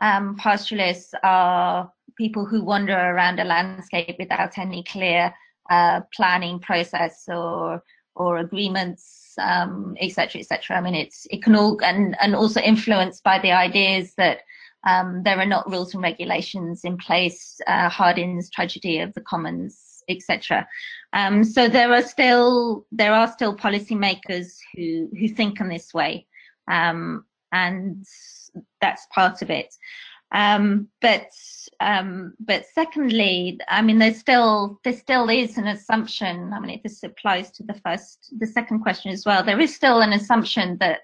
um, pastoralists are people who wander around a landscape without any clear uh, planning process or or agreements, um, et cetera, et cetera. I mean, it's it can all and and also influenced by the ideas that um, there are not rules and regulations in place. Uh, Hardin's tragedy of the commons, etc. Um, so there are still there are still policymakers who who think in this way, um, and that's part of it. Um, but um, but secondly, I mean, there's still there still is an assumption. I mean, this applies to the first, the second question as well. There is still an assumption that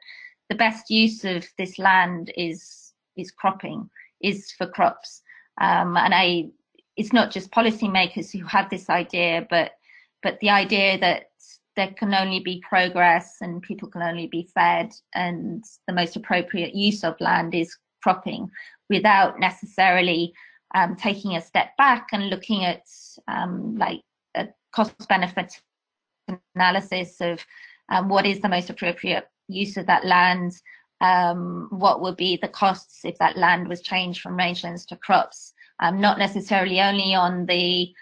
the best use of this land is is cropping, is for crops. Um, and I, it's not just policymakers who have this idea, but but the idea that there can only be progress and people can only be fed and the most appropriate use of land is cropping without necessarily um, taking a step back and looking at um, like a cost benefit analysis of um, what is the most appropriate use of that land, um, what would be the costs if that land was changed from rangelands to crops, um, not necessarily only on the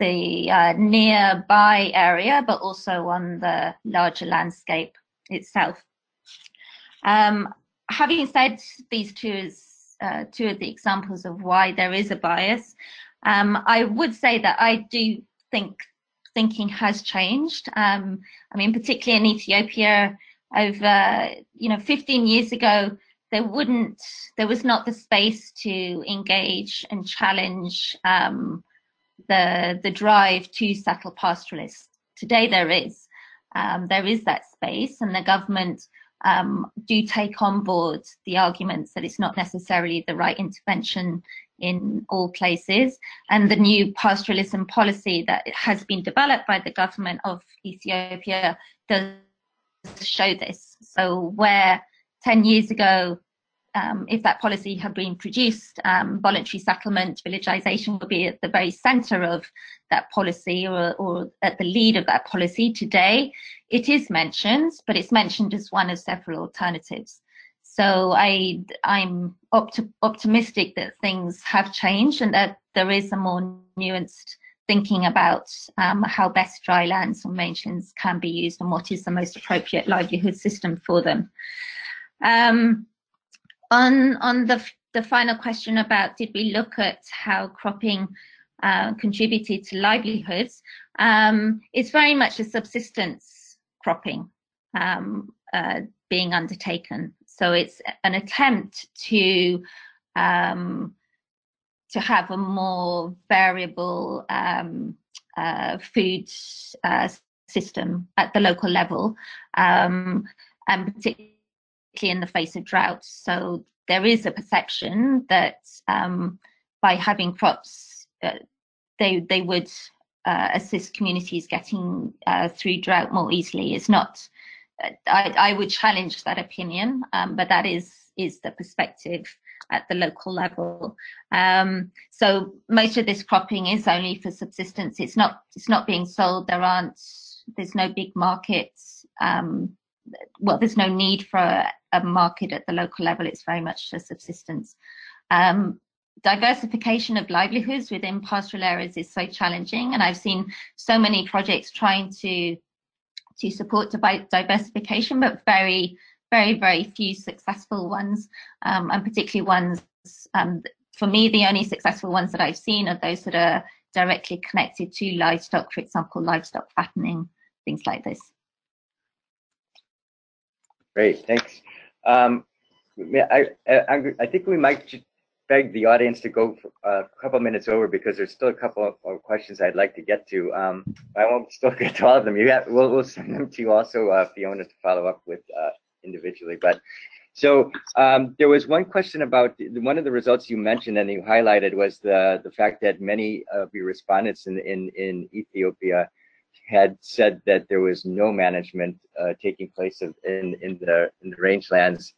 the uh, nearby area, but also on the larger landscape itself. Um, having said these two is uh, two of the examples of why there is a bias, um, I would say that I do think thinking has changed. Um, I mean, particularly in Ethiopia, over you know 15 years ago, there wouldn't there was not the space to engage and challenge um, the the drive to settle pastoralists. Today there is. Um, there is that space, and the government um, do take on board the arguments that it's not necessarily the right intervention in all places. And the new pastoralism policy that has been developed by the government of Ethiopia does show this. So where 10 years ago um, if that policy had been produced, um, voluntary settlement, villagization would be at the very center of that policy or, or, at the lead of that policy. Today, it is mentioned, but it's mentioned as one of several alternatives. So I, I'm opti optimistic that things have changed and that there is a more nuanced thinking about um, how best dry lands and rangelands can be used and what is the most appropriate livelihood system for them. Um, on on the the final question about did we look at how cropping uh, contributed to livelihoods, um, it's very much a subsistence cropping um, uh, being undertaken. So it's an attempt to um, to have a more variable um, uh, food uh, system at the local level, um, and particularly in the face of drought. So there is a perception that um, by having crops, uh, they they would uh, assist communities getting uh, through drought more easily. It's not. I, I would challenge that opinion, um, but that is is the perspective at the local level. Um, so most of this cropping is only for subsistence. It's not it's not being sold. There aren't there's no big markets. Um, well, there's no need for a, market at the local level. It's very much a subsistence. Um, diversification of livelihoods within pastoral areas is so challenging, and I've seen so many projects trying to to support diversification, but very, very, very few successful ones, um, and particularly ones. Um, for me, the only successful ones that I've seen are those that are directly connected to livestock, for example, livestock fattening, things like this. Great, thanks. Um, I, I, I think we might beg the audience to go a couple minutes over because there's still a couple of questions I'd like to get to. Um, I won't still get to all of them. You have, we'll, we'll send them to you also, uh, Fiona, to follow up with uh, individually. But So um, there was one question about one of the results you mentioned and you highlighted was the the fact that many of your respondents in in, in Ethiopia had said that there was no management uh, taking place in in the in the rangelands.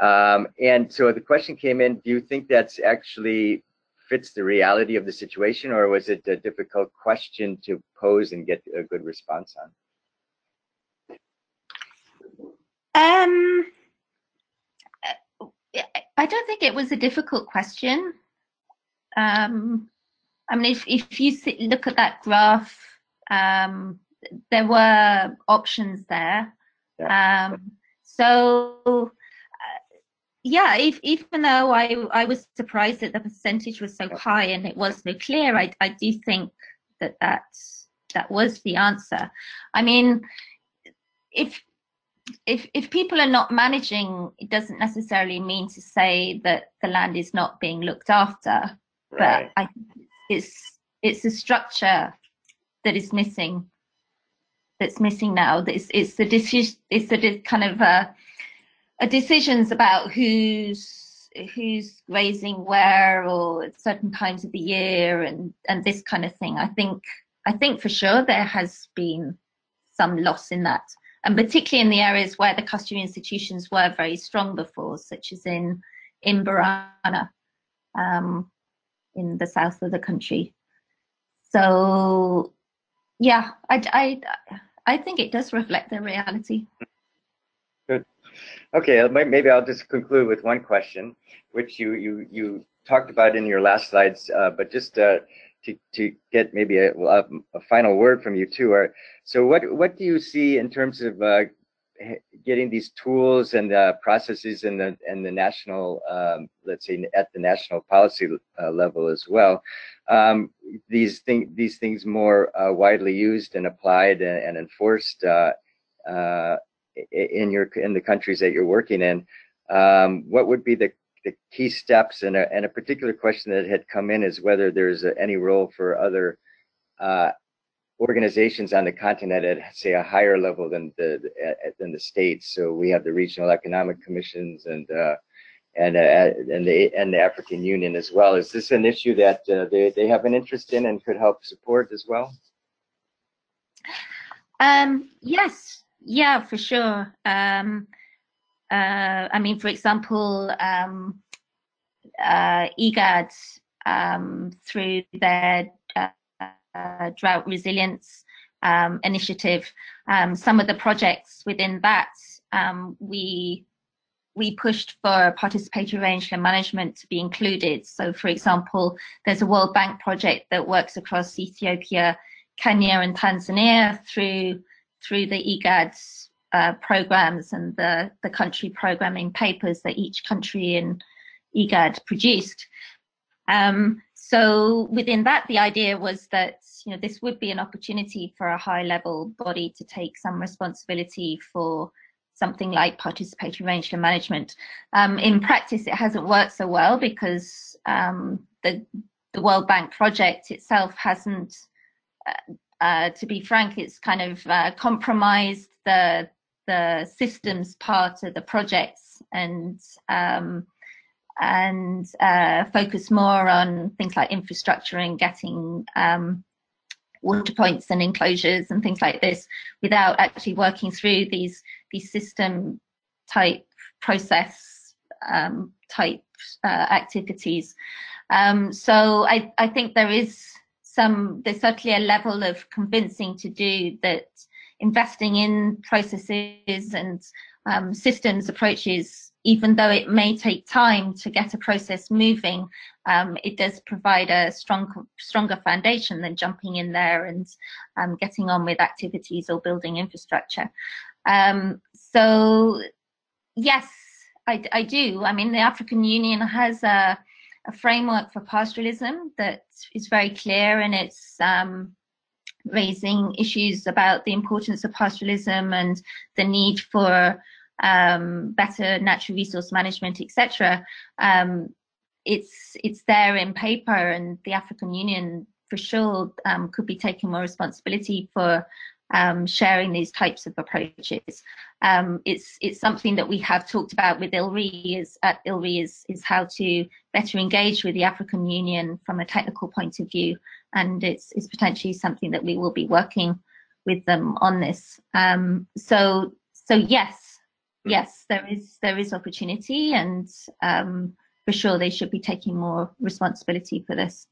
Um, and so the question came in: Do you think that's actually fits the reality of the situation, or was it a difficult question to pose and get a good response on? Um, I don't think it was a difficult question. Um, I mean, if, if you look at that graph, um, there were options there. Yeah. Um, so, uh, yeah, if, even though I, I was surprised that the percentage was so high and it was so clear, I, I do think that that, that was the answer. I mean, if if if people are not managing, it doesn't necessarily mean to say that the land is not being looked after. Right. But I, it's it's a structure that is missing. That's missing now. It's it's the decision. It's the kind of uh, a decisions about who's who's grazing where or at certain times of the year and and this kind of thing. I think I think for sure there has been some loss in that and particularly in the areas where the customary institutions were very strong before, such as in in Borana, um, in the south of the country. So, yeah, I, I, I think it does reflect the reality. Good. Okay, maybe I'll just conclude with one question, which you you you talked about in your last slides, uh, but just uh, to, to get maybe a, a, a final word from you too. Or, so what, what do you see in terms of uh, getting these tools and processes in the, and the national, um, let's say at the national policy uh, level as well, um, these, thing, these things more uh, widely used and applied and, and enforced uh, uh, in your in the countries that you're working in, um, what would be the the key steps? And a, and a particular question that had come in is whether there's any role for other uh, organizations on the continent at say a higher level than the than the states. So we have the regional economic commissions and uh, and uh, and the and the African Union as well. Is this an issue that uh, they they have an interest in and could help support as well? Um, yes, yeah, for sure. Um, uh, I mean, for example, um, uh, um, through their uh, drought resilience um, initiative, um, some of the projects within that um, we we pushed for participatory rangeland management to be included. So, for example, there's a World Bank project that works across Ethiopia, Kenya, and Tanzania through through the IGAD uh, programs and the, the country programming papers that each country in IGAD produced. Um, so within that, the idea was that you know this would be an opportunity for a high level body to take some responsibility for something like participatory rangeland management. Um, in practice, it hasn't worked so well because um, the the World Bank project itself hasn't, uh, uh, to be frank, it's kind of uh, compromised the the systems part of the projects and um, and uh, focus more on things like infrastructure and getting um, water points and enclosures and things like this without actually working through these these system type process um, type uh, activities. Um, so I, I think there is some there's certainly a level of convincing to do that investing in processes and um, systems approaches, even though it may take time to get a process moving, um, it does provide a strong, stronger foundation than jumping in there and um, getting on with activities or building infrastructure. Um, so, yes, I, I, do. I mean, the African Union has a, a, framework for pastoralism that is very clear and its um, raising issues about the importance of pastoralism and the need for um, better natural resource management, etc. Um, it's it's there in paper, and the African Union for sure um, could be taking more responsibility for um, sharing these types of approaches. Um, it's it's something that we have talked about with ILRI is at ILRI is is how to better engage with the African Union from a technical point of view, and it's it's potentially something that we will be working with them on this. Um, so so yes. Yes, there is there is opportunity, and um, for sure they should be taking more responsibility for this.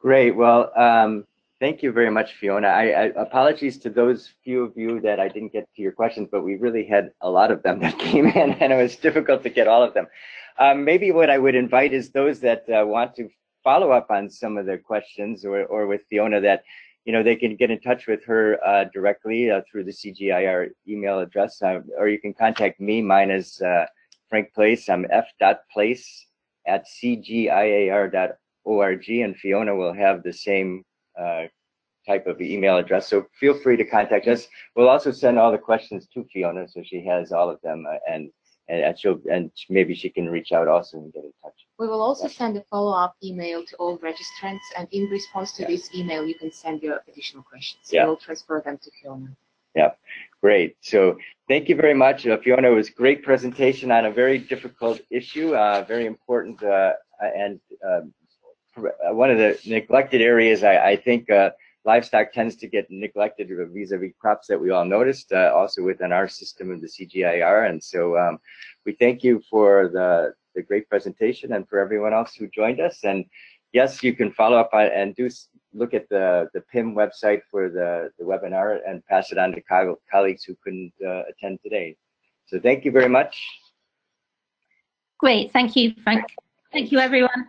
Great. Well, um, Thank you very much, Fiona. I, I, apologies to those few of you that I didn't get to your questions, but we really had a lot of them that came in, and it was difficult to get all of them. Um, maybe what I would invite is those that uh, want to follow up on some of the questions, or, or with Fiona, that you know they can get in touch with her uh, directly uh, through the CGIAR email address, uh, or you can contact me. Mine is uh, Frank Place. I'm f.place at cgiar.org, and Fiona will have the same uh, type of email address. So feel free to contact us. We'll also send all the questions to Fiona so she has all of them uh, and and she'll and maybe she can reach out also and get in touch. We will also send a follow-up email to all registrants and in response to yeah. this email you can send your additional questions. Yeah. We'll transfer them to Fiona. Yeah, great. So thank you very much, uh, Fiona. It was a great presentation on a very difficult issue, uh, very important uh, and um, uh, one of the neglected areas I, I think uh, livestock tends to get neglected vis-a-vis crops that we all noticed uh, also within our system of the CGIAR. And so um, we thank you for the, the great presentation and for everyone else who joined us. And yes, you can follow up on, and do look at the, the PIM website for the, the webinar and pass it on to co colleagues who couldn't uh, attend today. So thank you very much. Great, thank you, Frank. Thank you, everyone.